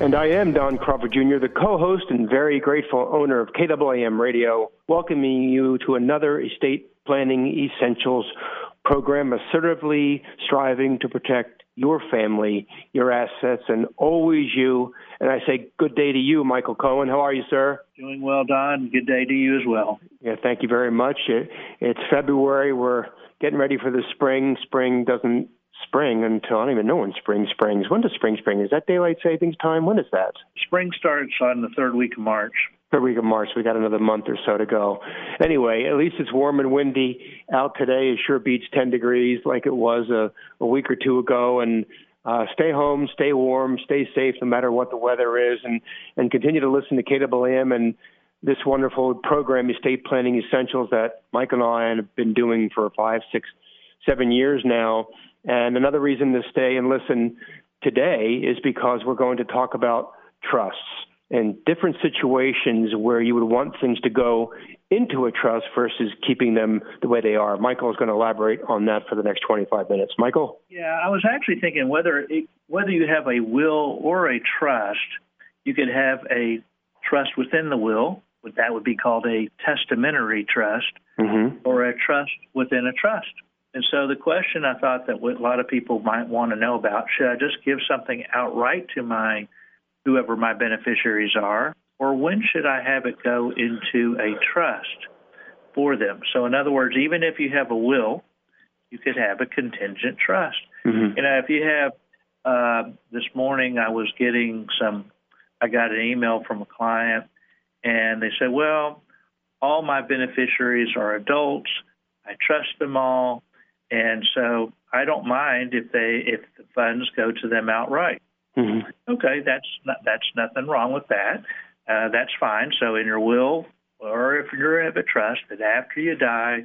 And I am Don Crawford Jr., the co host and very grateful owner of KAAM Radio, welcoming you to another estate planning essentials program, assertively striving to protect your family, your assets, and always you. And I say good day to you, Michael Cohen. How are you, sir? Doing well, Don. Good day to you as well. Yeah, thank you very much. It, it's February. We're getting ready for the spring. Spring doesn't spring until I don't even know when spring springs. When does spring spring? Is that daylight savings time? When is that? Spring starts on the third week of March. Third week of March. We got another month or so to go. Anyway, at least it's warm and windy out today. It sure beats 10 degrees like it was a, a week or two ago. And uh, stay home, stay warm, stay safe no matter what the weather is, and and continue to listen to KAAM and this wonderful program, Estate Planning Essentials, that Mike and I have been doing for five, six, seven years now. And another reason to stay and listen today is because we're going to talk about trusts and different situations where you would want things to go into a trust versus keeping them the way they are. Michael is going to elaborate on that for the next 25 minutes. Michael? Yeah, I was actually thinking whether it, whether you have a will or a trust, you could have a trust within the will, that would be called a testamentary trust, mm-hmm. or a trust within a trust. And so the question I thought that a lot of people might want to know about should I just give something outright to my whoever my beneficiaries are, or when should I have it go into a trust for them? So, in other words, even if you have a will, you could have a contingent trust. Mm-hmm. You know, if you have uh, this morning, I was getting some, I got an email from a client, and they said, Well, all my beneficiaries are adults. I trust them all. And so I don't mind if they if the funds go to them outright. Mm-hmm. Okay, that's not, that's nothing wrong with that. Uh, that's fine. So in your will, or if you're in a trust, that after you die,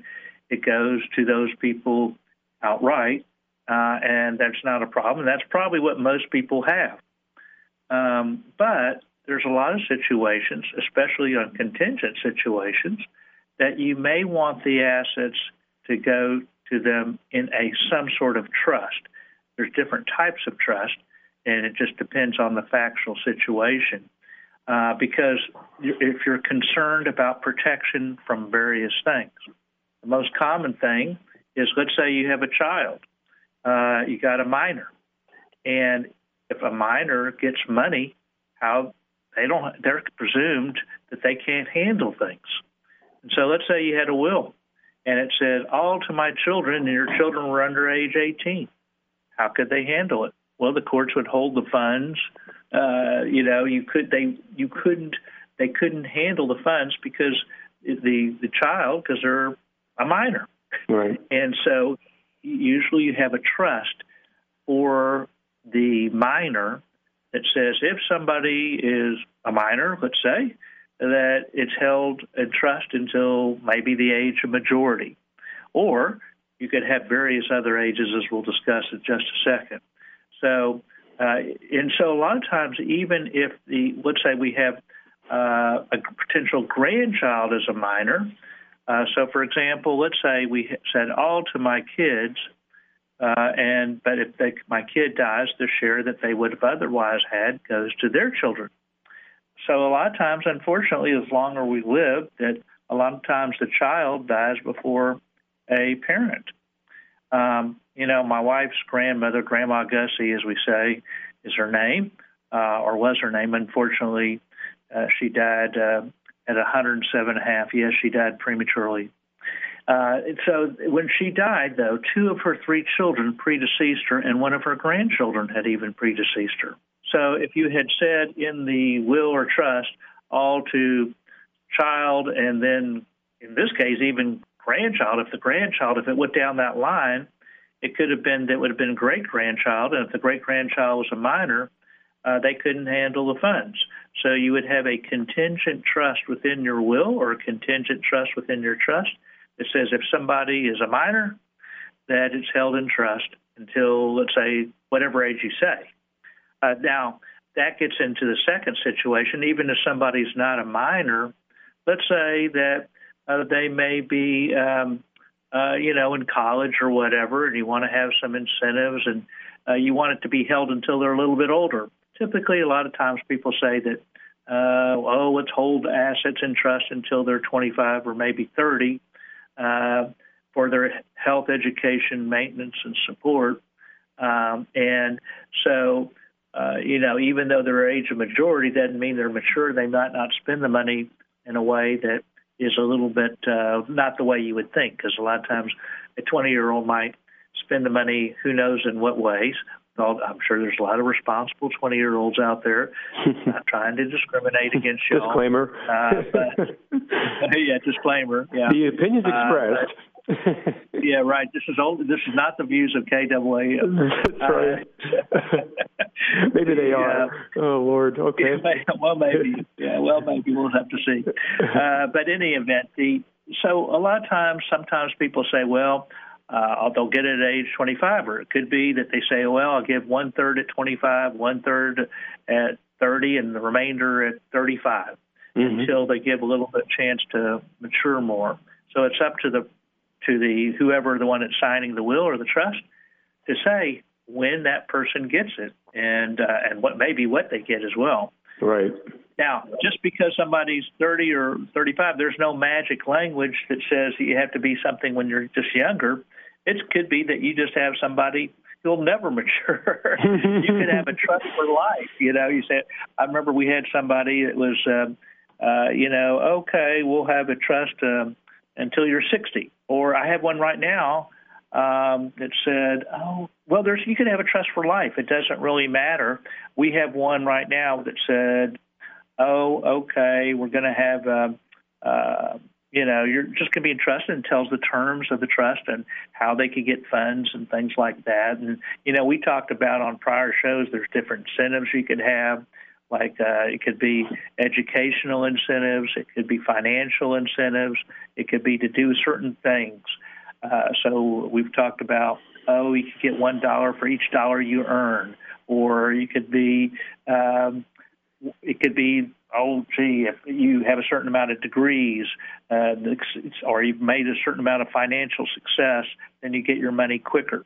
it goes to those people outright, uh, and that's not a problem. That's probably what most people have. Um, but there's a lot of situations, especially on contingent situations, that you may want the assets to go to them in a some sort of trust. There's different types of trust, and it just depends on the factual situation. Uh, because if you're concerned about protection from various things, the most common thing is let's say you have a child, uh, you got a minor, and if a minor gets money, how they don't they're presumed that they can't handle things. And so let's say you had a will and it said, all to my children, and your children were under age 18. How could they handle it? Well, the courts would hold the funds. Uh, you know, you could they you couldn't they couldn't handle the funds because the the child because they're a minor, right? And so usually you have a trust for the minor that says if somebody is a minor, let's say, that it's held in trust until maybe the age of majority. Or you could have various other ages, as we'll discuss in just a second. So, uh, and so a lot of times, even if the, let's say we have uh, a potential grandchild as a minor, uh, so for example, let's say we said all to my kids, uh, and but if they, my kid dies, the share that they would have otherwise had goes to their children. So a lot of times, unfortunately, as longer we live, that a lot of times the child dies before a parent. Um, you know, my wife's grandmother, Grandma Gussie, as we say, is her name, uh, or was her name. Unfortunately, uh, she died uh, at 107 and a half. Yes, she died prematurely Uh, so when she died, though, two of her three children predeceased her, and one of her grandchildren had even predeceased her. So if you had said in the will or trust all to child and then in this case even grandchild, if the grandchild, if it went down that line, it could have been that would have been great grandchild, and if the great grandchild was a minor, uh, they couldn't handle the funds. So you would have a contingent trust within your will or a contingent trust within your trust that says if somebody is a minor, that it's held in trust until, let's say, whatever age you say. Uh, now, that gets into the second situation. Even if somebody's not a minor, let's say that uh, they may be, um, uh, you know, in college or whatever, and you want to have some incentives and uh, you want it to be held until they're a little bit older. Typically, a lot of times people say that, uh, oh, let's hold assets in trust until they're 25 or maybe 30 uh, for their health, education, maintenance, and support. Um, and so, uh, you know, even though they're age of majority, doesn't mean they're mature. They might not spend the money in a way that is a little bit uh, not the way you would think, because a lot of times a 20 year old might spend the money who knows in what ways. I'm sure there's a lot of responsible 20 year olds out there. not trying to discriminate against you. disclaimer. Uh, but, yeah, disclaimer. Yeah. The opinions Uh, expressed. Yeah, right. This is old. This is not the views of KAA. That's right. maybe they are. Oh Lord. Okay. well, maybe. Yeah, well, maybe we'll have to see. Uh, but in any event, the so a lot of times, sometimes people say, well, uh, they'll get it at age 25, or it could be that they say, well, I'll give one third at 25, one third at 30, and the remainder at 35 Mhm. until they give a little bit chance to mature more. So it's up to the to the whoever the one that's signing the will or the trust to say when that person gets it and uh, and what maybe what they get as well. Right. Now, just because somebody's 30 or 35, there's no magic language that says you have to be something when you're just younger. It could be that you just have somebody who'll never mature. you could have a trust for life. You know, you said, I remember we had somebody that was, um, uh, you know, okay, we'll have a trust um, until you're 60. Or I have one right now um, that said, "Oh, well, there's you can have a trust for life. It doesn't really matter." We have one right now that said, "Oh, okay, we're going to have, um, uh, you know, you're just going to be entrusted," and tells the terms of the trust and how they could get funds and things like that. And you know, we talked about on prior shows. There's different incentives you could have. Like uh, it could be educational incentives, it could be financial incentives, it could be to do certain things. Uh, so we've talked about oh, you could get one dollar for each dollar you earn, or you could be um, it could be oh gee if you have a certain amount of degrees uh, or you've made a certain amount of financial success, then you get your money quicker.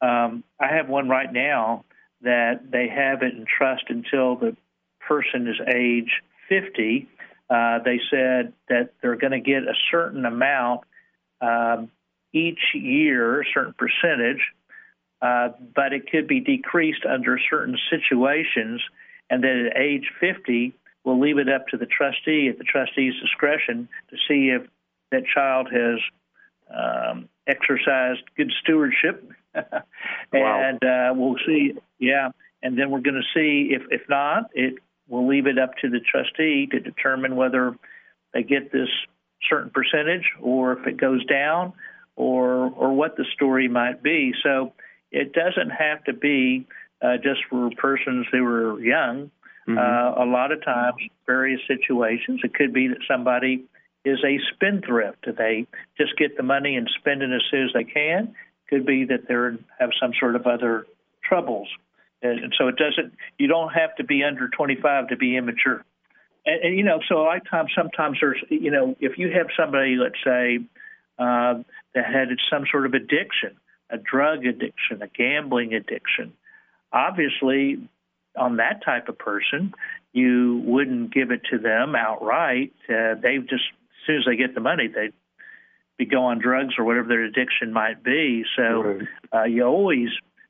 Um, I have one right now that they have it in trust until the person is age 50. Uh, they said that they're going to get a certain amount um, each year, a certain percentage, uh, but it could be decreased under certain situations, and that at age 50, we'll leave it up to the trustee at the trustee's discretion to see if that child has um, exercised good stewardship. and uh, we'll see, yeah, and then we're going to see if, if not, it we'll leave it up to the trustee to determine whether they get this certain percentage or if it goes down or or what the story might be. So it doesn't have to be uh, just for persons who are young. Mm-hmm. Uh, a lot of times, various situations, it could be that somebody is a spendthrift. They just get the money and spend it as soon as they can. Could be that they have some sort of other troubles, and so it doesn't. You don't have to be under 25 to be immature. And, and you know, so a lot of times, sometimes there's, you know, if you have somebody, let's say, uh, that had some sort of addiction, a drug addiction, a gambling addiction. Obviously, on that type of person, you wouldn't give it to them outright. Uh, they just, as soon as they get the money, they'd be go on drugs or whatever their addiction might be. So Right. uh, you always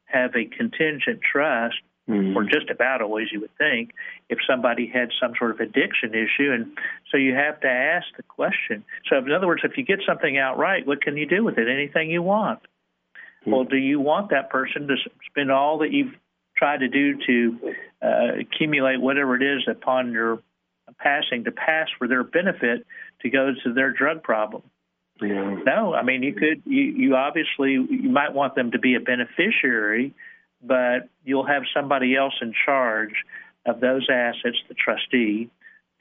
have a contingent trust mm-hmm. or just about always, you would think, if somebody had some sort of addiction issue. And so you have to ask the question. So, in other words, if you get something outright, what can you do with it? Anything you want. Mm-hmm. Well, do you want that person to spend all that you've tried to do to uh, accumulate whatever it is upon your passing to pass for their benefit to go to their drug problem? Yeah. No, I mean you could you, you obviously you might want them to be a beneficiary but you'll have somebody else in charge of those assets, the trustee,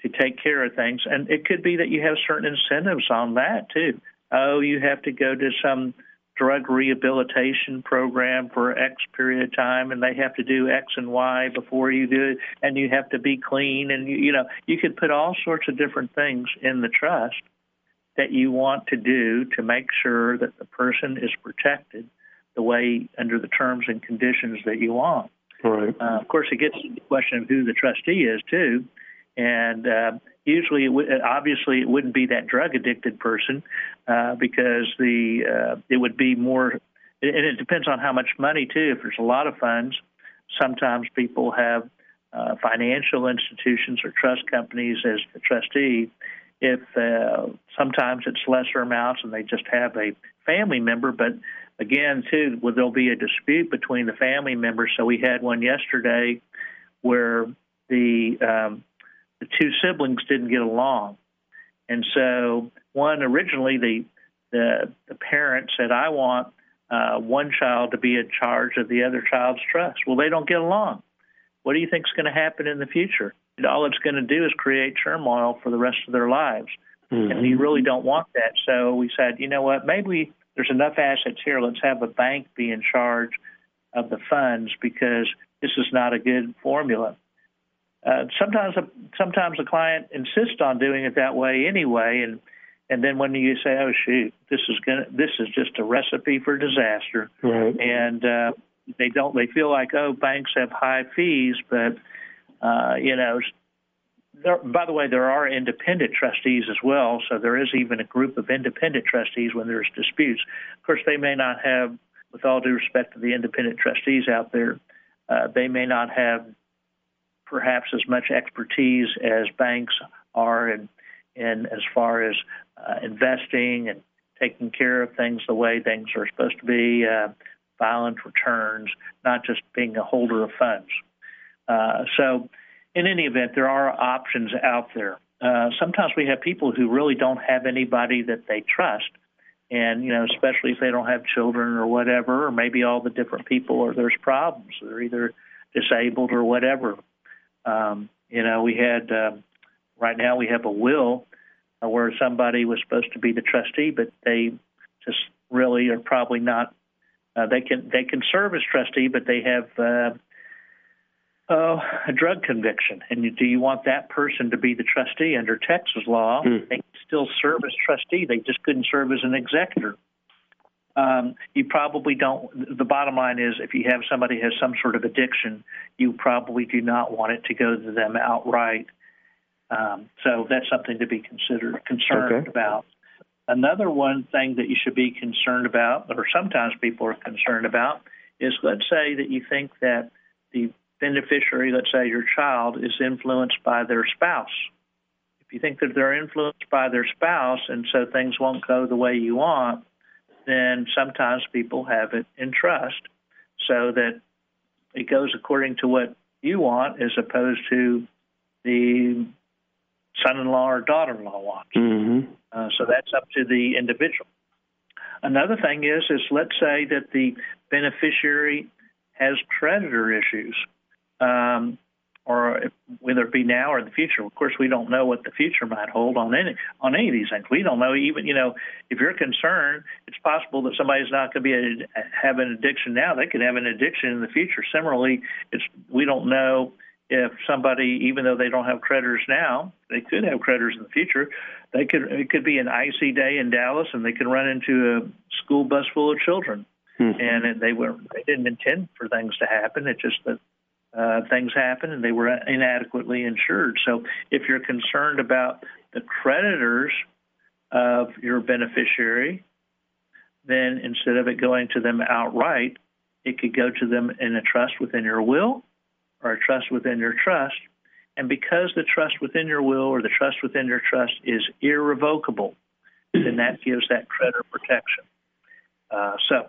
to take care of things. And it could be that you have certain incentives on that too. Oh, you have to go to some drug rehabilitation program for X period of time, and they have to do X and Y before you do it, and you have to be clean, and you, you know you could put all sorts of different things in the trust that you want to do to make sure that the person is protected the way under the terms and conditions that you want. Right. Uh, of course, it gets to the question of who the trustee is too, and uh, usually, it w- obviously, it wouldn't be that drug addicted person uh, because the uh, it would be more, and it depends on how much money too. If there's a lot of funds, sometimes people have uh, financial institutions or trust companies as the trustee. If uh, sometimes it's lesser amounts and they just have a family member, but again, too, well, there'll be a dispute between the family members. So we had one yesterday where the um, the two siblings didn't get along, and so one originally the the, the parent said, "I want uh, one child to be in charge of the other child's trust." Well, they don't get along. What do you think is going to happen in the future? All it's going to do is create turmoil for the rest of their lives. Mm-hmm. And we really don't want that. So we said, you know what, maybe there's enough assets here. Let's have a bank be in charge of the funds because this is not a good formula. Uh, sometimes, a, sometimes a client insists on doing it that way anyway, and and then when you say, "Oh shoot, this is gonna, this is just a recipe for disaster," right. and uh, they don't, they feel like, "Oh, banks have high fees," but uh, you know, there, by the way, there are independent trustees as well, so there is even a group of independent trustees when there's disputes. Of course, they may not have, with all due respect to the independent trustees out there, uh, they may not have perhaps as much expertise as banks are in, in as far as uh, investing and taking care of things the way things are supposed to be, uh, violent returns, not just being a holder of funds. Uh, so in any event, there are options out there. Uh, sometimes we have people who really don't have anybody that they trust, and you know, especially if they don't have children or whatever, or maybe all the different people or there's problems. They're either disabled or whatever. Um, you know, we had uh, right now we have a will uh, where somebody was supposed to be the trustee, but they just really are probably not. Uh, they can they can serve as trustee, but they have uh, uh, a drug conviction, and you, do you want that person to be the trustee under Texas law? Mm. They still serve as trustee; they just couldn't serve as an executor. Um, you probably don't. The bottom line is, if you have somebody who has some sort of addiction, you probably do not want it to go to them outright. Um, so that's something to be considered concerned okay. about. Another one thing that you should be concerned about, or sometimes people are concerned about, is let's say that you think that the beneficiary, let's say your child, is influenced by their spouse. If you think that they're influenced by their spouse and so things won't go the way you want, then sometimes people have it in trust so that it goes according to what you want as opposed to the son-in-law or daughter-in-law wants. Mm-hmm. Uh, so that's up to the individual. Another thing is, is let's say that the beneficiary has creditor issues um, or if, whether it be now or in the future. Of course, we don't know what the future might hold on any on any of these things. We don't know even you know if you're concerned, it's possible that somebody's not going to be a, have an addiction now. They could have an addiction in the future. Similarly, it's we don't know if somebody, even though they don't have creditors now, they could have creditors in the future. They could it could be an icy day in Dallas, and they could run into a school bus full of children, mm-hmm. and they were they didn't intend for things to happen. It's just that uh, things happen and they were inadequately insured. So if you're concerned about the creditors of your beneficiary, then instead of it going to them outright, it could go to them in a trust within your will, or a trust within your trust. And because the trust within your will or the trust within your trust is irrevocable, then that gives that creditor protection. Uh, so,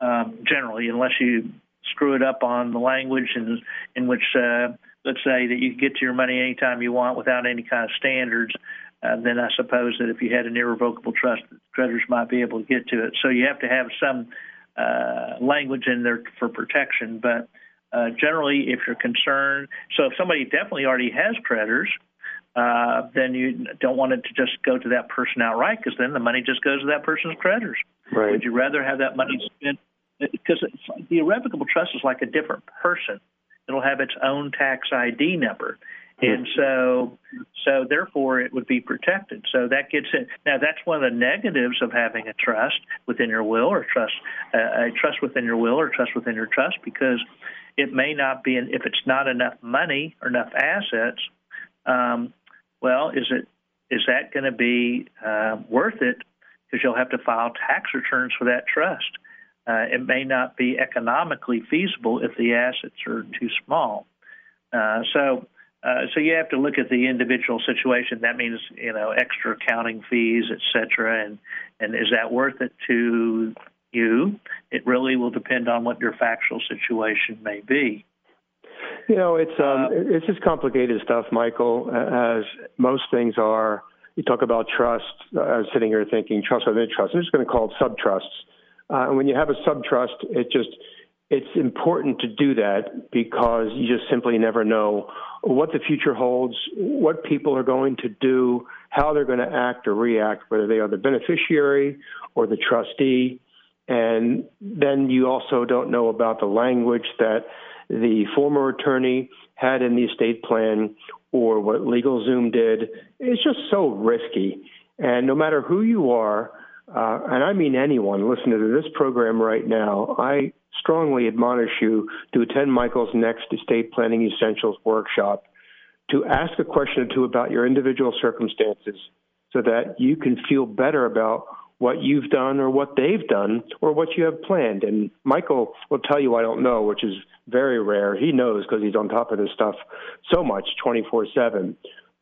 um, generally, unless you screw it up on the language in, in which, uh, let's say, that you can get to your money anytime you want without any kind of standards, uh, then I suppose that if you had an irrevocable trust, creditors might be able to get to it. So you have to have some uh, language in there for protection. But uh, generally, if you're concerned, so if somebody definitely already has creditors, uh, then you don't want it to just go to that person outright because then the money just goes to that person's creditors. Right. Would you rather have that money spent? Because the irrevocable trust is like a different person. It'll have its own tax ID number. And so so therefore it would be protected. So that gets it now that's one of the negatives of having a trust within your will or trust uh, a trust within your will or trust within your trust because it may not be if it's not enough money or enough assets um, well is it is that going to be uh, worth it? Because you'll have to file tax returns for that trust uh, it may not be economically feasible if the assets are too small uh, so uh, so you have to look at the individual situation. That means you know extra accounting fees, et cetera, and and is that worth it to you? It really will depend on what your factual situation may be. You know, it's um, uh, it's just complicated stuff, Michael. As most things are. You talk about trust. I was sitting here thinking trust within trust. I'm just going to call it subtrusts. Uh, and when you have a subtrust, it just it's important to do that because you just simply never know what the future holds, what people are going to do, how they're going to act or react, whether they are the beneficiary or the trustee. And then you also don't know about the language that the former attorney had in the estate plan or what LegalZoom did. It's just so risky. And no matter who you are, uh, and I mean anyone listening to this program right now, I strongly admonish you to attend Michael's next estate planning essentials workshop to ask a question or two about your individual circumstances so that you can feel better about what you've done or what they've done or what you have planned. And Michael will tell you I don't know, which is very rare. He knows because he's on top of this stuff so much 24 7.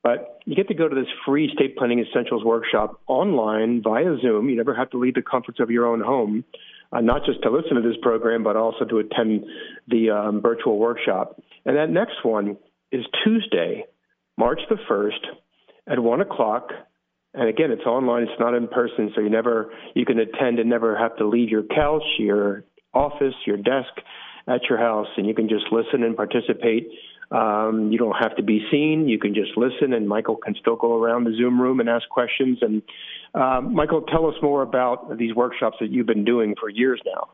But you get to go to this free state planning essentials workshop online via Zoom. You never have to leave the comforts of your own home uh, not just to listen to this program, but also to attend the um, virtual workshop. And that next one is Tuesday, March the 1st at 1 o'clock. And again, it's online, it's not in person, so you never you can attend and never have to leave your couch, your office, your desk at your house, and you can just listen and participate um, you don't have to be seen. You can just listen, and Michael can still go around the Zoom room and ask questions. And uh, Michael, tell us more about these workshops that you've been doing for years now.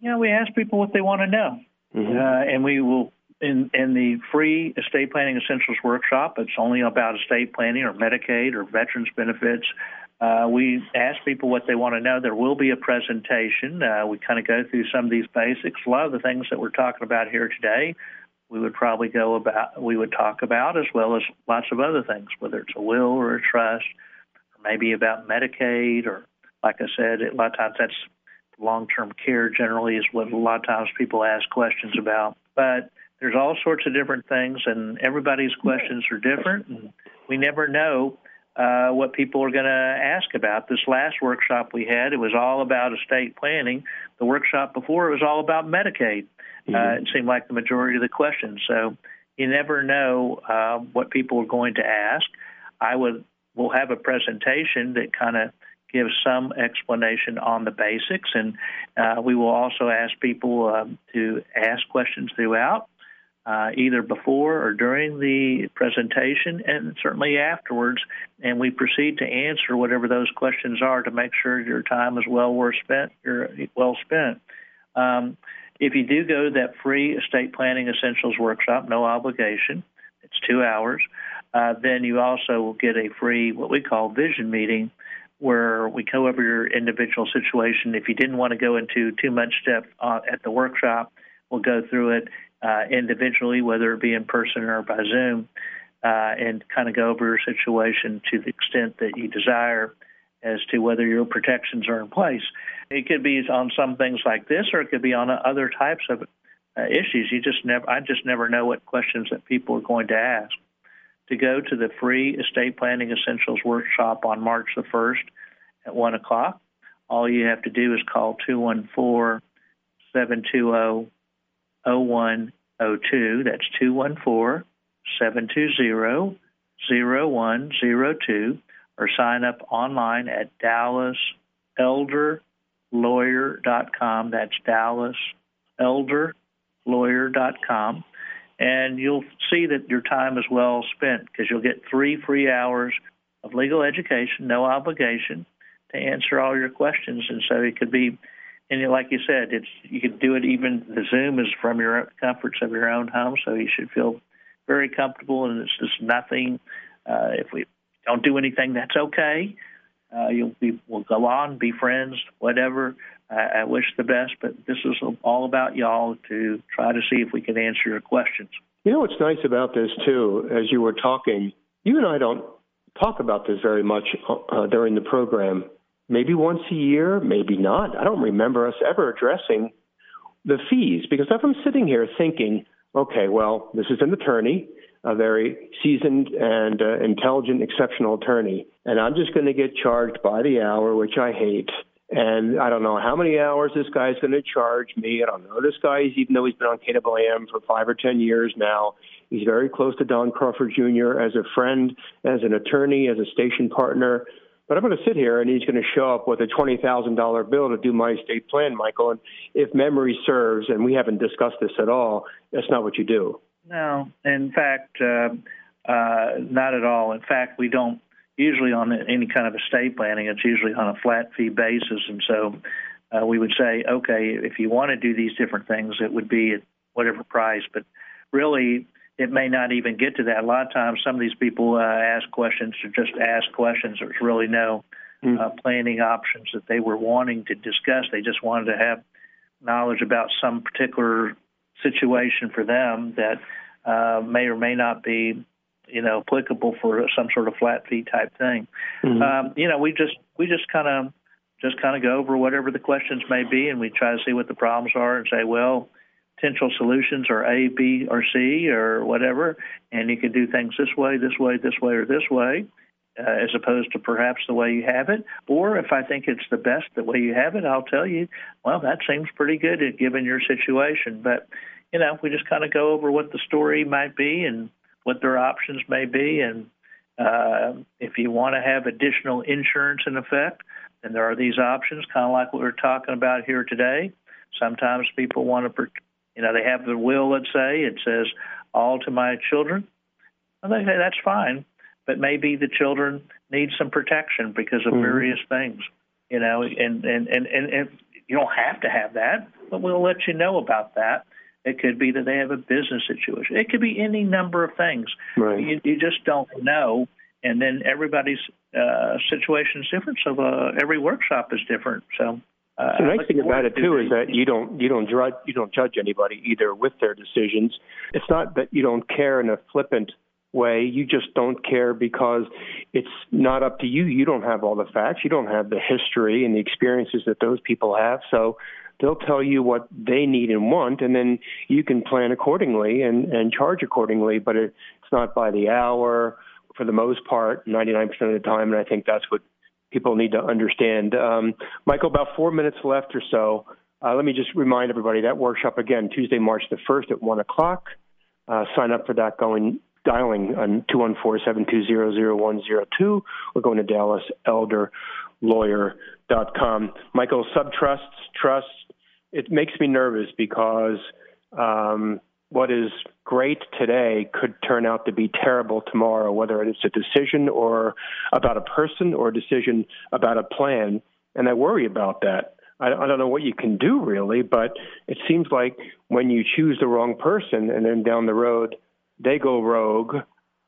Yeah, we ask people what they want to know, mm-hmm. uh, and we will in in the free estate planning essentials workshop. It's only about estate planning or Medicaid or veterans benefits. Uh, we ask people what they want to know. There will be a presentation. Uh, we kind of go through some of these basics. A lot of the things that we're talking about here today we would probably go about we would talk about as well as lots of other things, whether it's a will or a trust, or maybe about Medicaid, or like I said, a lot of times that's long-term care. Generally, is what a lot of times people ask questions about. But there's all sorts of different things, and everybody's questions are different, and we never know uh, what people are going to ask about. This last workshop we had, it was all about estate planning. The workshop before, it was all about Medicaid. Uh, mm-hmm. Uh, it seemed like the majority of the questions. So you never know uh, what people are going to ask. I would will have a presentation that kind of gives some explanation on the basics, and uh, we will also ask people um, to ask questions throughout, uh, either before or during the presentation, and certainly afterwards. And we proceed to answer whatever those questions are to make sure your time is well worth spent. You're well spent. Um, if you do go to that free estate planning essentials workshop, no obligation, it's two hours, uh, then you also will get a free, what we call vision meeting, where we go over your individual situation. If you didn't want to go into too much depth uh, at the workshop, we'll go through it uh, individually, whether it be in person or by Zoom, uh, and kind of go over your situation to the extent that you desire as to whether your protections are in place. It could be on some things like this, or it could be on other types of uh, issues. You just never, I just never know what questions that people are going to ask. To go to the free estate planning essentials workshop on March the 1st at 1 o'clock, all you have to do is call 214 720 0102. That's 214 720 0102 or sign up online at dallaselderlawyer.com. That's dallaselderlawyer.com. And you'll see that your time is well spent because you'll get three free hours of legal education, no obligation, to answer all your questions. And so it could be, and like you said, it's you could do it even the Zoom is from your comforts of your own home, so you should feel very comfortable. And it's just nothing. Uh, if we don't do anything, that's okay. Uh, you'll be, we'll go on, be friends, whatever. I, I wish the best, but this is all about y'all to try to see if we can answer your questions. You know what's nice about this too, as you were talking, you and I don't talk about this very much uh, during the program. Maybe once a year, maybe not. I don't remember us ever addressing the fees because if I'm sitting here thinking, okay, well, this is an attorney a very seasoned and uh, intelligent, exceptional attorney. And I'm just going to get charged by the hour, which I hate. And I don't know how many hours this guy's going to charge me. I don't know this guy, even though he's been on KWAM for five or 10 years now. He's very close to Don Crawford Jr. as a friend, as an attorney, as a station partner. But I'm going to sit here and he's going to show up with a $20,000 bill to do my estate plan, Michael. And if memory serves, and we haven't discussed this at all, that's not what you do. No, in fact, uh, uh, not at all. In fact, we don't usually on any kind of estate planning. It's usually on a flat fee basis, and so uh, we would say, okay, if you want to do these different things, it would be at whatever price. But really, it may not even get to that. A lot of times, some of these people uh, ask questions to just ask questions. There's really no mm. uh, planning options that they were wanting to discuss. They just wanted to have knowledge about some particular situation for them that uh, may or may not be, you know, applicable for some sort of flat fee type thing. Mm-hmm. Um, you know, we just we just kind of just kind of go over whatever the questions may be, and we try to see what the problems are, and say, well, potential solutions are A, B, or C, or whatever, and you can do things this way, this way, this way, or this way. Uh, as opposed to perhaps the way you have it. Or if I think it's the best the way you have it, I'll tell you, well, that seems pretty good given your situation. But, you know, we just kind of go over what the story might be and what their options may be. And uh, if you want to have additional insurance in effect, then there are these options, kind of like what we're talking about here today. Sometimes people want to, you know, they have the will, let's say, it says, all to my children. Well, they say that's fine but maybe the children need some protection because of mm-hmm. various things, you know, and, and, and, and, and you don't have to have that, but we'll let you know about that. It could be that they have a business situation. It could be any number of things. Right. You, you just don't know. And then everybody's uh, situation is different, so uh, every workshop is different. So uh, the nice thing about it too is that you don't you don't judge you don't judge anybody either with their decisions. It's not that you don't care in a flippant way. You just don't care because it's not up to you. You don't have all the facts. You don't have the history and the experiences that those people have. So they'll tell you what they need and want, and then you can plan accordingly and, and charge accordingly. But it, it's not by the hour for the most part, 99% of the time. And I think that's what people need to understand. Um, Michael, about four minutes left or so. Uh, let me just remind everybody that workshop again, Tuesday, March the 1st at 1 o'clock. Uh, sign up for that going dialing on 214-720-0102 or going to dallaselderlawyer.com. Michael, subtrusts, trusts, it makes me nervous because um, what is great today could turn out to be terrible tomorrow, whether it's a decision or about a person or a decision about a plan. And I worry about that. I, I don't know what you can do really, but it seems like when you choose the wrong person and then down the road – they go rogue,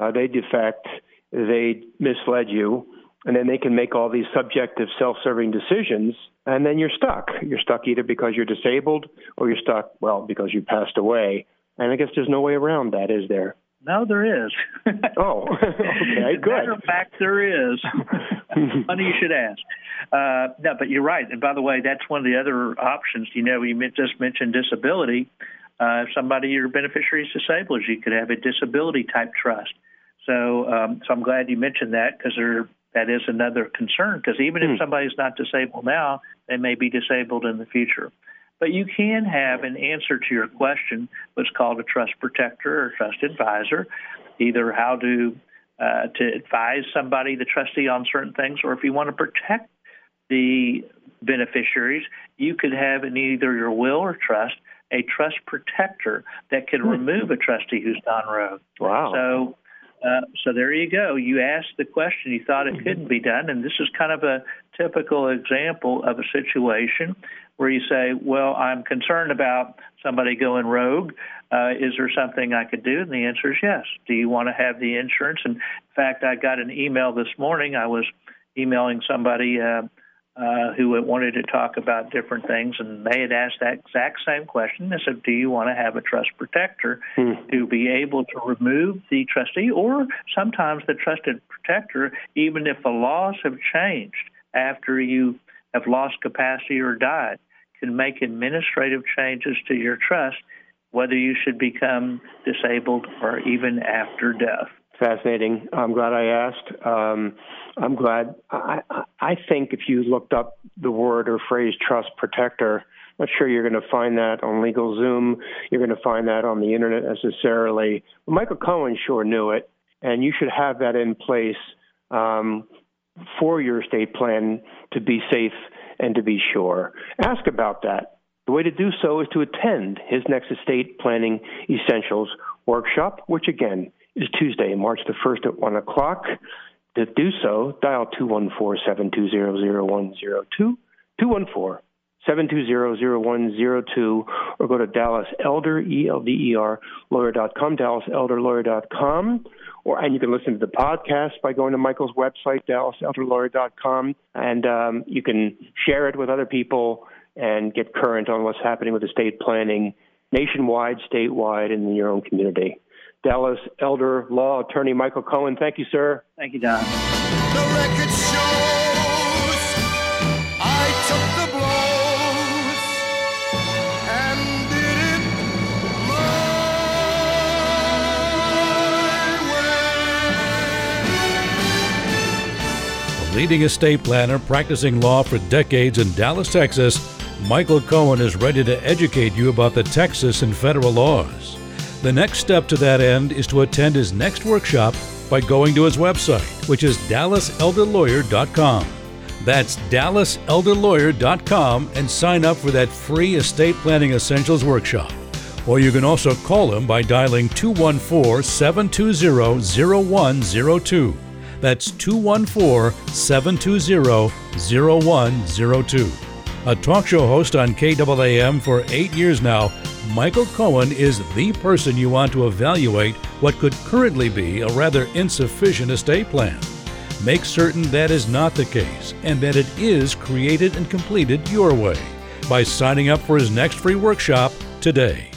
uh, they defect, they misled you, and then they can make all these subjective, self serving decisions, and then you're stuck. You're stuck either because you're disabled or you're stuck, well, because you passed away. And I guess there's no way around that, is there? No, there is. oh, okay, good. Matter of fact, there is. Funny you should ask. Uh, no, but you're right. And by the way, that's one of the other options. You know, you just mentioned disability. Uh, if somebody your beneficiary is disabled, you could have a disability type trust. So, um, so I'm glad you mentioned that because that is another concern. Because even mm. if hmm. somebody's not disabled now, they may be disabled in the future. But you can have an answer to your question, what's called a trust protector or trust advisor, either how to uh, to advise somebody, the trustee, on certain things, or if you want to protect the beneficiaries, you could have in either your will or trust a trust protector that can hmm. remove a trustee who's gone rogue. Wow. So uh, so there you go. You asked the question, you thought it couldn't be done, and this is kind of a typical example of a situation where you say, "Well, I'm concerned about somebody going rogue. Uh, is there something I could do?" And the answer is yes. Do you want to have the insurance? And in fact, I got an email this morning. I was emailing somebody. Uh, uh, who wanted to talk about different things, and they had asked that exact same question. They said, "Do you want to have a trust protector hmm. to be able to remove the trustee, or sometimes the trusted protector, even if the laws have changed after you have lost capacity or died, can make administrative changes to your trust, whether you should become disabled or even after death." Fascinating. I'm glad I asked. Um, I'm glad. I, I think if you looked up the word or phrase trust protector, I'm not sure you're going to find that on LegalZoom. You're going to find that on the internet necessarily. Michael Cohen sure knew it, and you should have that in place um, for your estate plan to be safe and to be sure. Ask about that. The way to do so is to attend his next estate planning essentials workshop, which again is Tuesday, March the 1st at 1 o'clock. To do so, dial 214 720 0102, 214 720 or go to Dallas Elder, E-L-D-E-R, lawyer.com, dallaselderlawyer.com, or, and you can listen to the podcast by going to Michael's website, dallaselderlawyer.com, and um, you can share it with other people and get current on what's happening with estate planning nationwide, statewide, and in your own community. Dallas elder law attorney Michael Cohen. Thank you, sir. Thank you, Don. The record shows I took the blows and did it my way. A leading estate planner practicing law for decades in Dallas, Texas, Michael Cohen is ready to educate you about the Texas and federal laws. The next step to that end is to attend his next workshop by going to his website, which is dallaselderlawyer.com. That's dallaselderlawyer.com and sign up for that free estate planning essentials workshop. Or you can also call him by dialing 214 720 0102. That's 214 720 0102. A talk show host on KAAM for eight years now, Michael Cohen is the person you want to evaluate what could currently be a rather insufficient estate plan. Make certain that is not the case and that it is created and completed your way by signing up for his next free workshop today.